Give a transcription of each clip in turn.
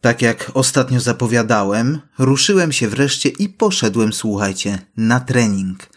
Tak jak ostatnio zapowiadałem, ruszyłem się wreszcie i poszedłem, słuchajcie, na trening.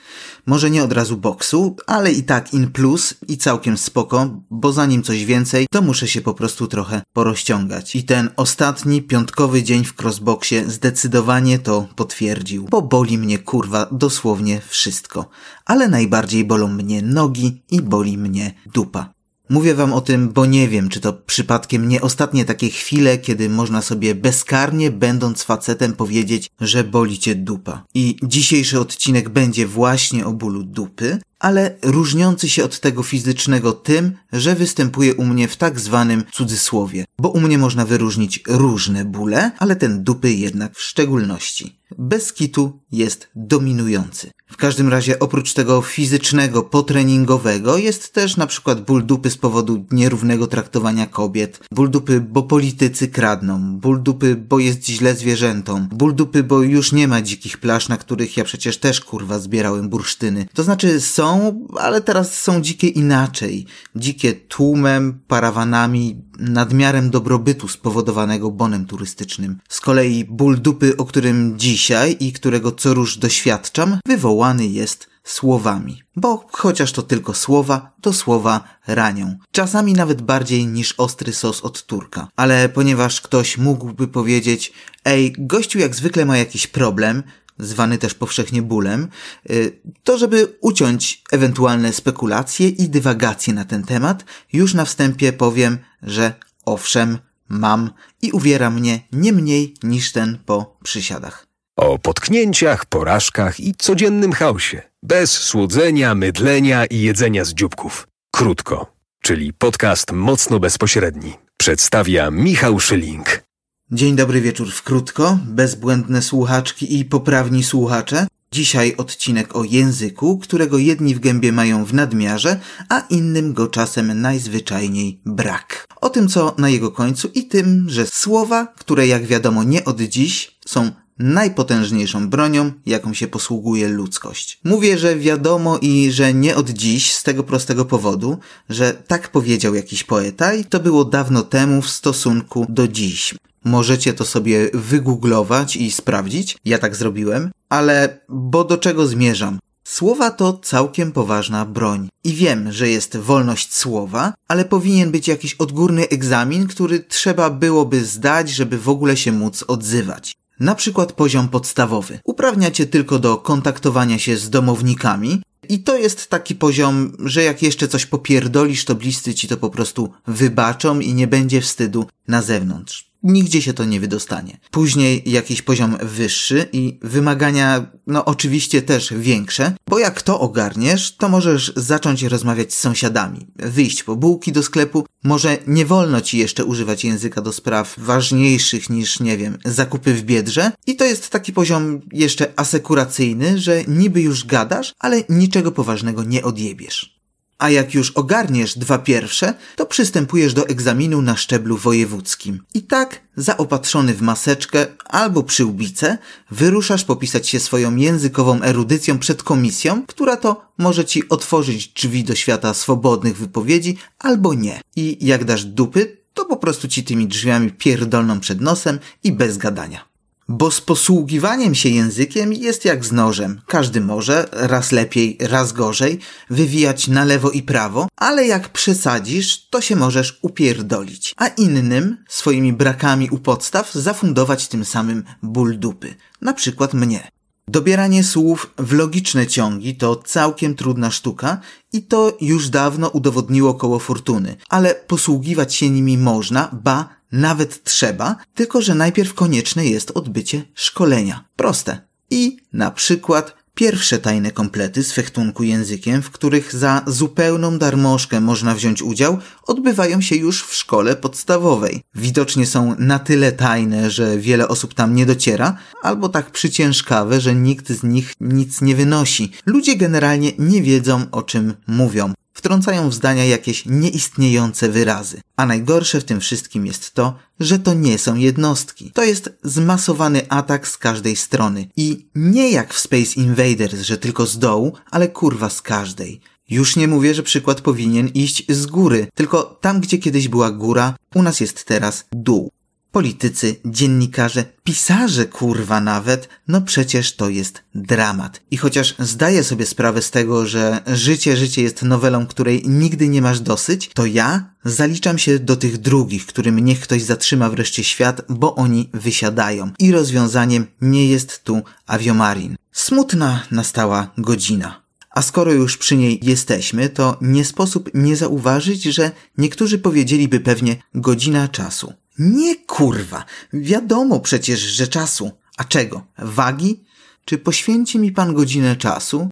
Może nie od razu boksu, ale i tak in plus i całkiem spoko, bo zanim coś więcej, to muszę się po prostu trochę porozciągać. I ten ostatni piątkowy dzień w crossboxie zdecydowanie to potwierdził, bo boli mnie kurwa dosłownie wszystko. Ale najbardziej bolą mnie nogi i boli mnie dupa. Mówię wam o tym, bo nie wiem, czy to przypadkiem nie ostatnie takie chwile, kiedy można sobie bezkarnie, będąc facetem, powiedzieć, że boli cię dupa. I dzisiejszy odcinek będzie właśnie o bólu dupy, ale różniący się od tego fizycznego tym, że występuje u mnie w tak zwanym cudzysłowie, bo u mnie można wyróżnić różne bóle, ale ten dupy jednak w szczególności. Bez kitu jest dominujący. W każdym razie oprócz tego fizycznego, potreningowego jest też na przykład ból dupy z powodu nierównego traktowania kobiet, ból dupy, bo politycy kradną, ból dupy, bo jest źle zwierzętom, ból dupy, bo już nie ma dzikich plaż, na których ja przecież też kurwa zbierałem bursztyny. To znaczy są, ale teraz są dzikie inaczej. Dzikie tłumem, parawanami, nadmiarem dobrobytu spowodowanego bonem turystycznym. Z kolei ból dupy, o którym dzisiaj i którego co róż doświadczam, wywołany jest słowami. Bo chociaż to tylko słowa, to słowa ranią. Czasami nawet bardziej niż ostry sos od turka. Ale ponieważ ktoś mógłby powiedzieć, ej, gościu jak zwykle ma jakiś problem, zwany też powszechnie bólem, y, to żeby uciąć ewentualne spekulacje i dywagacje na ten temat, już na wstępie powiem, że owszem, mam i uwiera mnie nie mniej niż ten po przysiadach. O potknięciach, porażkach i codziennym chaosie. Bez słodzenia, mydlenia i jedzenia z dzióbków. Krótko, czyli podcast mocno bezpośredni. Przedstawia Michał Szyling. Dzień dobry wieczór w krótko, bezbłędne słuchaczki i poprawni słuchacze. Dzisiaj odcinek o języku, którego jedni w gębie mają w nadmiarze, a innym go czasem najzwyczajniej brak. O tym, co na jego końcu i tym, że słowa, które jak wiadomo nie od dziś, są najpotężniejszą bronią, jaką się posługuje ludzkość. Mówię, że wiadomo i że nie od dziś z tego prostego powodu, że tak powiedział jakiś poeta i to było dawno temu w stosunku do dziś. Możecie to sobie wygooglować i sprawdzić, ja tak zrobiłem, ale bo do czego zmierzam? Słowa to całkiem poważna broń. I wiem, że jest wolność słowa, ale powinien być jakiś odgórny egzamin, który trzeba byłoby zdać, żeby w ogóle się móc odzywać. Na przykład poziom podstawowy. Uprawnia cię tylko do kontaktowania się z domownikami, i to jest taki poziom, że jak jeszcze coś popierdolisz, to bliscy ci to po prostu wybaczą i nie będzie wstydu na zewnątrz nigdzie się to nie wydostanie. Później jakiś poziom wyższy i wymagania, no oczywiście też większe, bo jak to ogarniesz, to możesz zacząć rozmawiać z sąsiadami, wyjść po bułki do sklepu, może nie wolno ci jeszcze używać języka do spraw ważniejszych niż, nie wiem, zakupy w biedrze. I to jest taki poziom jeszcze asekuracyjny, że niby już gadasz, ale niczego poważnego nie odjebiesz a jak już ogarniesz dwa pierwsze, to przystępujesz do egzaminu na szczeblu wojewódzkim. I tak, zaopatrzony w maseczkę albo przyłbicę, wyruszasz popisać się swoją językową erudycją przed komisją, która to może ci otworzyć drzwi do świata swobodnych wypowiedzi albo nie. I jak dasz dupy, to po prostu ci tymi drzwiami pierdolną przed nosem i bez gadania. Bo z posługiwaniem się językiem jest jak z nożem. Każdy może, raz lepiej, raz gorzej, wywijać na lewo i prawo, ale jak przesadzisz, to się możesz upierdolić. A innym, swoimi brakami u podstaw, zafundować tym samym ból dupy. Na przykład mnie. Dobieranie słów w logiczne ciągi to całkiem trudna sztuka i to już dawno udowodniło koło fortuny, ale posługiwać się nimi można, ba, nawet trzeba, tylko że najpierw konieczne jest odbycie szkolenia. Proste. I na przykład Pierwsze tajne komplety z fechtunku językiem, w których za zupełną darmożkę można wziąć udział, odbywają się już w szkole podstawowej. Widocznie są na tyle tajne, że wiele osób tam nie dociera, albo tak przyciężkawe, że nikt z nich nic nie wynosi. Ludzie generalnie nie wiedzą o czym mówią wtrącają w zdania jakieś nieistniejące wyrazy. A najgorsze w tym wszystkim jest to, że to nie są jednostki. To jest zmasowany atak z każdej strony. I nie jak w Space Invaders, że tylko z dołu, ale kurwa z każdej. Już nie mówię, że przykład powinien iść z góry, tylko tam, gdzie kiedyś była góra, u nas jest teraz dół. Politycy, dziennikarze, pisarze kurwa nawet, no przecież to jest dramat. I chociaż zdaję sobie sprawę z tego, że życie, życie jest nowelą, której nigdy nie masz dosyć, to ja zaliczam się do tych drugich, którym niech ktoś zatrzyma wreszcie świat, bo oni wysiadają. I rozwiązaniem nie jest tu aviomarin. Smutna nastała godzina. A skoro już przy niej jesteśmy, to nie sposób nie zauważyć, że niektórzy powiedzieliby pewnie godzina czasu. Nie kurwa, wiadomo przecież, że czasu. A czego? Wagi? Czy poświęci mi pan godzinę czasu?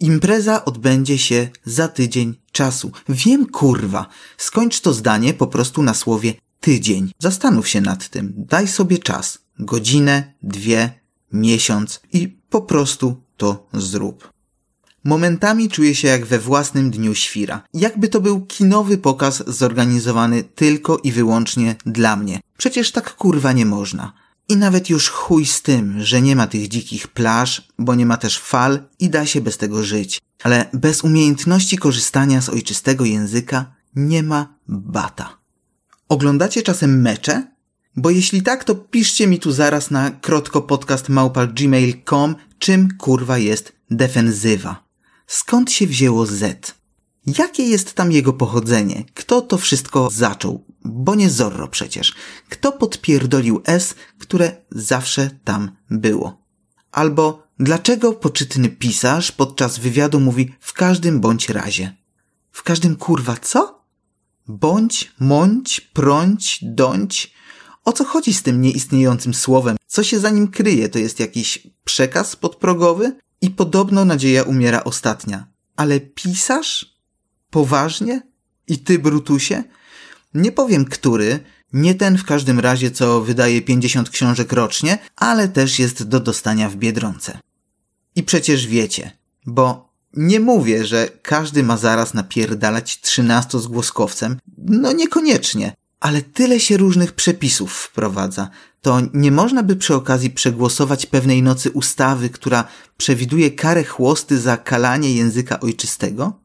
Impreza odbędzie się za tydzień czasu. Wiem kurwa. Skończ to zdanie po prostu na słowie tydzień. Zastanów się nad tym. Daj sobie czas. Godzinę, dwie, miesiąc i po prostu to zrób. Momentami czuję się jak we własnym dniu świra. Jakby to był kinowy pokaz zorganizowany tylko i wyłącznie dla mnie. Przecież tak kurwa nie można. I nawet już chuj z tym, że nie ma tych dzikich plaż, bo nie ma też fal i da się bez tego żyć. Ale bez umiejętności korzystania z ojczystego języka nie ma bata. Oglądacie czasem mecze? Bo jeśli tak, to piszcie mi tu zaraz na krotkopodcast.gmail.com czym kurwa jest defensywa. Skąd się wzięło Z? Jakie jest tam jego pochodzenie? Kto to wszystko zaczął? Bo nie Zorro przecież. Kto podpierdolił S, które zawsze tam było? Albo dlaczego poczytny pisarz podczas wywiadu mówi w każdym bądź razie? W każdym kurwa co? Bądź, mądź, prąć, dąć? O co chodzi z tym nieistniejącym słowem? Co się za nim kryje? To jest jakiś przekaz podprogowy? I podobno nadzieja umiera ostatnia. Ale pisarz? Poważnie? I ty, Brutusie? Nie powiem który, nie ten w każdym razie, co wydaje 50 książek rocznie, ale też jest do dostania w Biedronce. I przecież wiecie, bo nie mówię, że każdy ma zaraz napierdalać 13 z głoskowcem, no niekoniecznie, ale tyle się różnych przepisów wprowadza, to nie można by przy okazji przegłosować pewnej nocy ustawy, która przewiduje karę chłosty za kalanie języka ojczystego?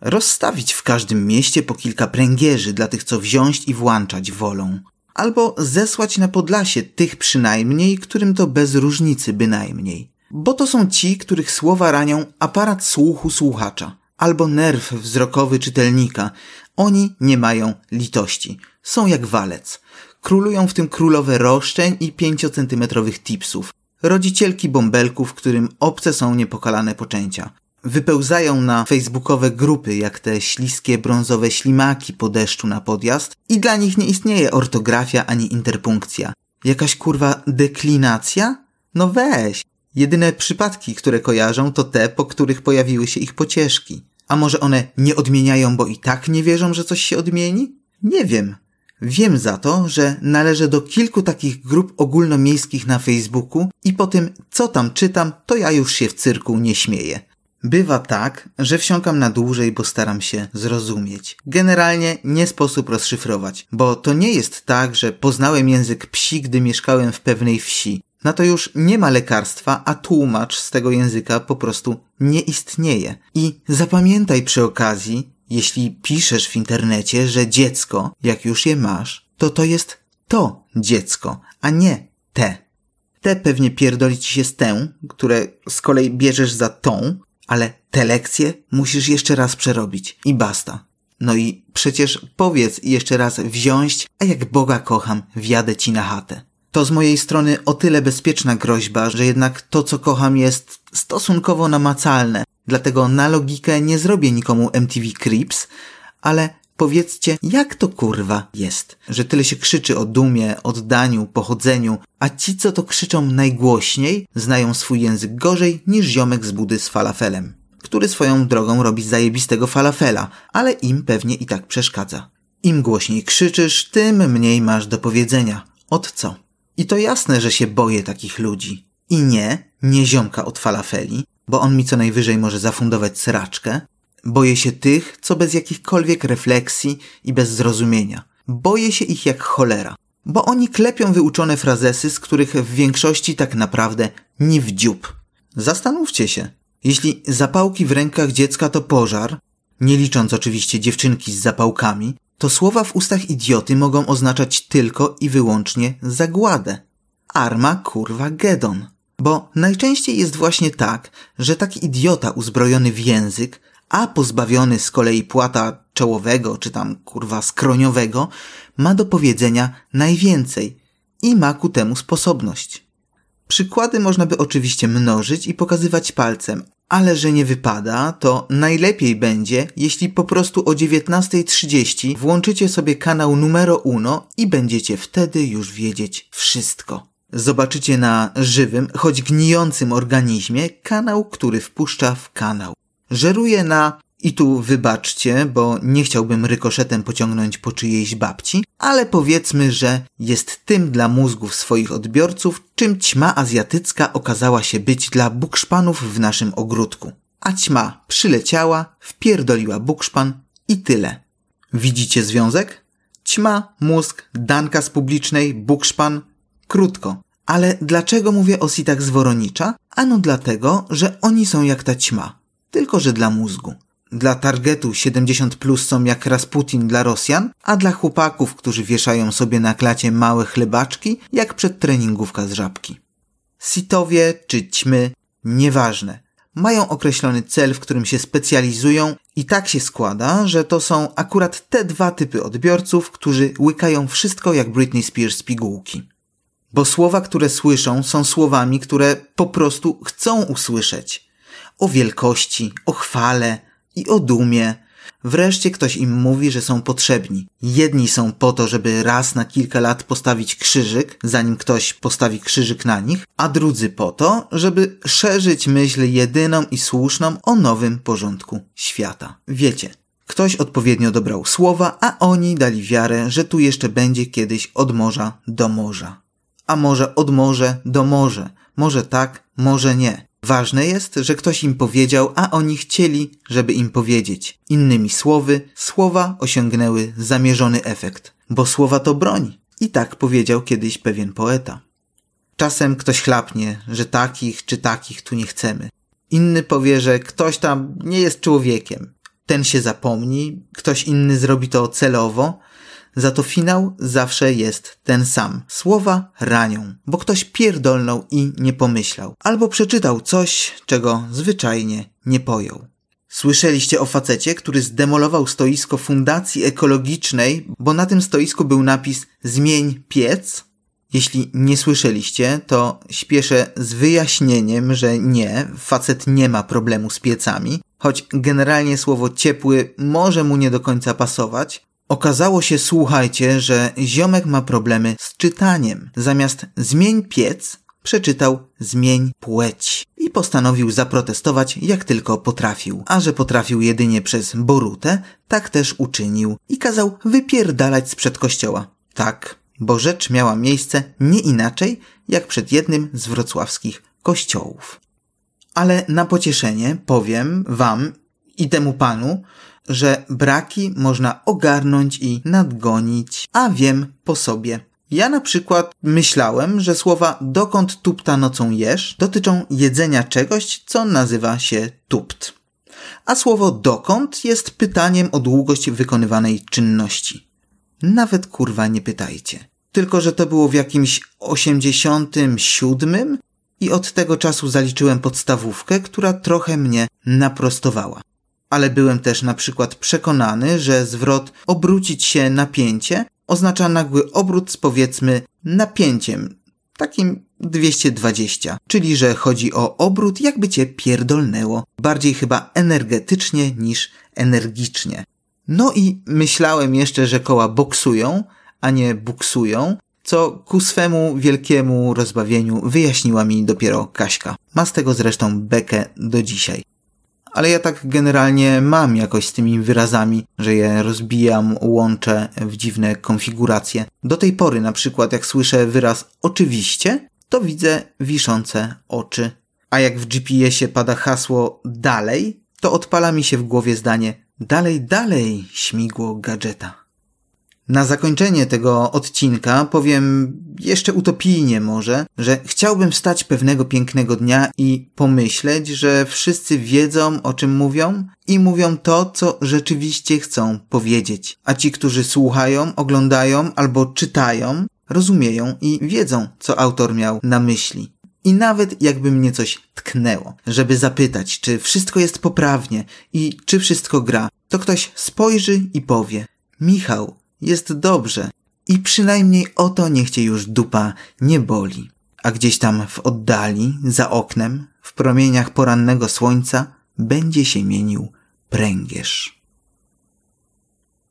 Rozstawić w każdym mieście po kilka pręgierzy dla tych, co wziąć i włączać wolą. Albo zesłać na Podlasie tych przynajmniej, którym to bez różnicy bynajmniej. Bo to są ci, których słowa ranią aparat słuchu słuchacza, albo nerw wzrokowy czytelnika. Oni nie mają litości. Są jak walec. Królują w tym królowe roszczeń i pięciocentymetrowych tipsów. Rodzicielki bąbelków, którym obce są niepokalane poczęcia. Wypełzają na facebookowe grupy, jak te śliskie brązowe ślimaki po deszczu na podjazd i dla nich nie istnieje ortografia ani interpunkcja. Jakaś kurwa deklinacja? No weź. Jedyne przypadki, które kojarzą, to te, po których pojawiły się ich pocieszki. A może one nie odmieniają, bo i tak nie wierzą, że coś się odmieni? Nie wiem. Wiem za to, że należę do kilku takich grup ogólnomiejskich na Facebooku i po tym, co tam czytam, to ja już się w cyrku nie śmieję. Bywa tak, że wsiąkam na dłużej, bo staram się zrozumieć. Generalnie nie sposób rozszyfrować, bo to nie jest tak, że poznałem język psi, gdy mieszkałem w pewnej wsi. Na to już nie ma lekarstwa, a tłumacz z tego języka po prostu nie istnieje. I zapamiętaj przy okazji, jeśli piszesz w internecie, że dziecko, jak już je masz, to to jest to dziecko, a nie te. Te pewnie pierdoli ci się z tę, które z kolei bierzesz za tą, ale te lekcje musisz jeszcze raz przerobić i basta. No i przecież powiedz jeszcze raz wziąć, a jak Boga kocham, wjadę ci na chatę. To z mojej strony o tyle bezpieczna groźba, że jednak to, co kocham, jest stosunkowo namacalne. Dlatego na logikę nie zrobię nikomu MTV Creeps, ale powiedzcie, jak to kurwa jest, że tyle się krzyczy o dumie, oddaniu, pochodzeniu, a ci, co to krzyczą najgłośniej, znają swój język gorzej niż ziomek z budy z falafelem, który swoją drogą robi zajebistego falafela, ale im pewnie i tak przeszkadza. Im głośniej krzyczysz, tym mniej masz do powiedzenia. Od co? I to jasne, że się boję takich ludzi. I nie, nie ziomka od falafeli, bo on mi co najwyżej może zafundować sraczkę. Boję się tych, co bez jakichkolwiek refleksji i bez zrozumienia. Boję się ich jak cholera, bo oni klepią wyuczone frazesy, z których w większości tak naprawdę nie w dziób. Zastanówcie się. Jeśli zapałki w rękach dziecka to pożar, nie licząc oczywiście dziewczynki z zapałkami, to słowa w ustach idioty mogą oznaczać tylko i wyłącznie zagładę. Arma kurwa Gedon. Bo najczęściej jest właśnie tak, że taki idiota uzbrojony w język, a pozbawiony z kolei płata czołowego czy tam kurwa skroniowego, ma do powiedzenia najwięcej i ma ku temu sposobność. Przykłady można by oczywiście mnożyć i pokazywać palcem, ale że nie wypada, to najlepiej będzie, jeśli po prostu o 19.30 włączycie sobie kanał numero uno i będziecie wtedy już wiedzieć wszystko. Zobaczycie na żywym, choć gnijącym organizmie kanał, który wpuszcza w kanał. Żeruje na i tu wybaczcie, bo nie chciałbym rykoszetem pociągnąć po czyjejś babci, ale powiedzmy, że jest tym dla mózgów swoich odbiorców, czym ćma azjatycka okazała się być dla bukszpanów w naszym ogródku. A ćma przyleciała, wpierdoliła bukszpan i tyle. Widzicie związek? Ćma, mózg, danka z publicznej, bukszpan. Krótko. Ale dlaczego mówię o sitach z Woronicza? Ano dlatego, że oni są jak ta ćma. Tylko, że dla mózgu. Dla targetu 70 plus są jak Rasputin dla Rosjan, a dla chłopaków, którzy wieszają sobie na klacie małe chlebaczki, jak przedtreningówka z żabki. Sitowie czy ćmy, nieważne. Mają określony cel, w którym się specjalizują i tak się składa, że to są akurat te dwa typy odbiorców, którzy łykają wszystko jak Britney Spears z pigułki. Bo słowa, które słyszą, są słowami, które po prostu chcą usłyszeć. O wielkości, o chwale, i o dumie. Wreszcie ktoś im mówi, że są potrzebni. Jedni są po to, żeby raz na kilka lat postawić krzyżyk, zanim ktoś postawi krzyżyk na nich, a drudzy po to, żeby szerzyć myśl jedyną i słuszną o nowym porządku świata. Wiecie, ktoś odpowiednio dobrał słowa, a oni dali wiarę, że tu jeszcze będzie kiedyś od morza do morza. A może od morza do morza. Może tak, może nie. Ważne jest, że ktoś im powiedział, a oni chcieli, żeby im powiedzieć. Innymi słowy, słowa osiągnęły zamierzony efekt, bo słowa to broń. I tak powiedział kiedyś pewien poeta. Czasem ktoś chlapnie, że takich czy takich tu nie chcemy. Inny powie, że ktoś tam nie jest człowiekiem. Ten się zapomni, ktoś inny zrobi to celowo, za to finał zawsze jest ten sam. Słowa ranią, bo ktoś pierdolnął i nie pomyślał. Albo przeczytał coś, czego zwyczajnie nie pojął. Słyszeliście o facecie, który zdemolował stoisko fundacji ekologicznej, bo na tym stoisku był napis Zmień piec? Jeśli nie słyszeliście, to śpieszę z wyjaśnieniem, że nie, facet nie ma problemu z piecami, choć generalnie słowo ciepły może mu nie do końca pasować, Okazało się, słuchajcie, że ziomek ma problemy z czytaniem. Zamiast zmień piec, przeczytał zmień płeć i postanowił zaprotestować jak tylko potrafił. A że potrafił jedynie przez Borutę, tak też uczynił i kazał wypierdalać sprzed kościoła. Tak, bo rzecz miała miejsce nie inaczej jak przed jednym z wrocławskich kościołów. Ale na pocieszenie powiem wam i temu panu, że braki można ogarnąć i nadgonić, a wiem po sobie. Ja na przykład myślałem, że słowa dokąd tupta nocą jesz dotyczą jedzenia czegoś, co nazywa się tupt. A słowo dokąd jest pytaniem o długość wykonywanej czynności. Nawet kurwa nie pytajcie. Tylko, że to było w jakimś 87 i od tego czasu zaliczyłem podstawówkę, która trochę mnie naprostowała ale byłem też na przykład przekonany, że zwrot obrócić się napięcie oznacza nagły obrót z powiedzmy napięciem, takim 220, czyli że chodzi o obrót jakby cię pierdolnęło, bardziej chyba energetycznie niż energicznie. No i myślałem jeszcze, że koła boksują, a nie buksują, co ku swemu wielkiemu rozbawieniu wyjaśniła mi dopiero Kaśka. Ma z tego zresztą bekę do dzisiaj ale ja tak generalnie mam jakoś z tymi wyrazami, że je rozbijam, łączę w dziwne konfiguracje. Do tej pory na przykład jak słyszę wyraz oczywiście, to widzę wiszące oczy. A jak w GPS-ie pada hasło dalej, to odpala mi się w głowie zdanie dalej, dalej, śmigło gadżeta. Na zakończenie tego odcinka powiem jeszcze utopijnie może, że chciałbym wstać pewnego pięknego dnia i pomyśleć, że wszyscy wiedzą o czym mówią i mówią to, co rzeczywiście chcą powiedzieć. A ci, którzy słuchają, oglądają albo czytają, rozumieją i wiedzą, co autor miał na myśli. I nawet jakby mnie coś tknęło, żeby zapytać, czy wszystko jest poprawnie i czy wszystko gra, to ktoś spojrzy i powie: Michał, jest dobrze. I przynajmniej o to niech cię już dupa nie boli. A gdzieś tam w oddali, za oknem, w promieniach porannego słońca, będzie się mienił pręgierz.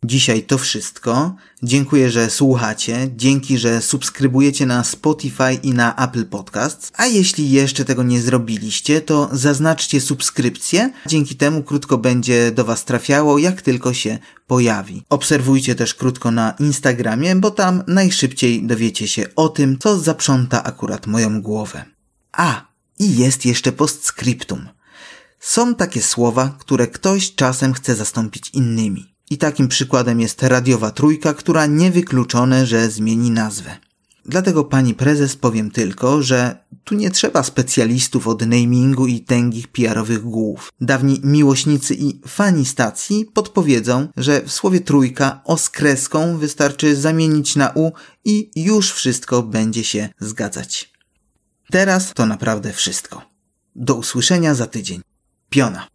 Dzisiaj to wszystko. Dziękuję, że słuchacie. Dzięki, że subskrybujecie na Spotify i na Apple Podcasts. A jeśli jeszcze tego nie zrobiliście, to zaznaczcie subskrypcję. Dzięki temu krótko będzie do Was trafiało, jak tylko się pojawi. Obserwujcie też krótko na Instagramie, bo tam najszybciej dowiecie się o tym, co zaprząta akurat moją głowę. A, i jest jeszcze postscriptum. Są takie słowa, które ktoś czasem chce zastąpić innymi. I takim przykładem jest radiowa trójka, która niewykluczone, że zmieni nazwę. Dlatego pani prezes powiem tylko, że tu nie trzeba specjalistów od namingu i tęgich PR-owych głów. Dawni miłośnicy i fani stacji podpowiedzą, że w słowie trójka o z kreską wystarczy zamienić na u i już wszystko będzie się zgadzać. Teraz to naprawdę wszystko. Do usłyszenia za tydzień. Piona.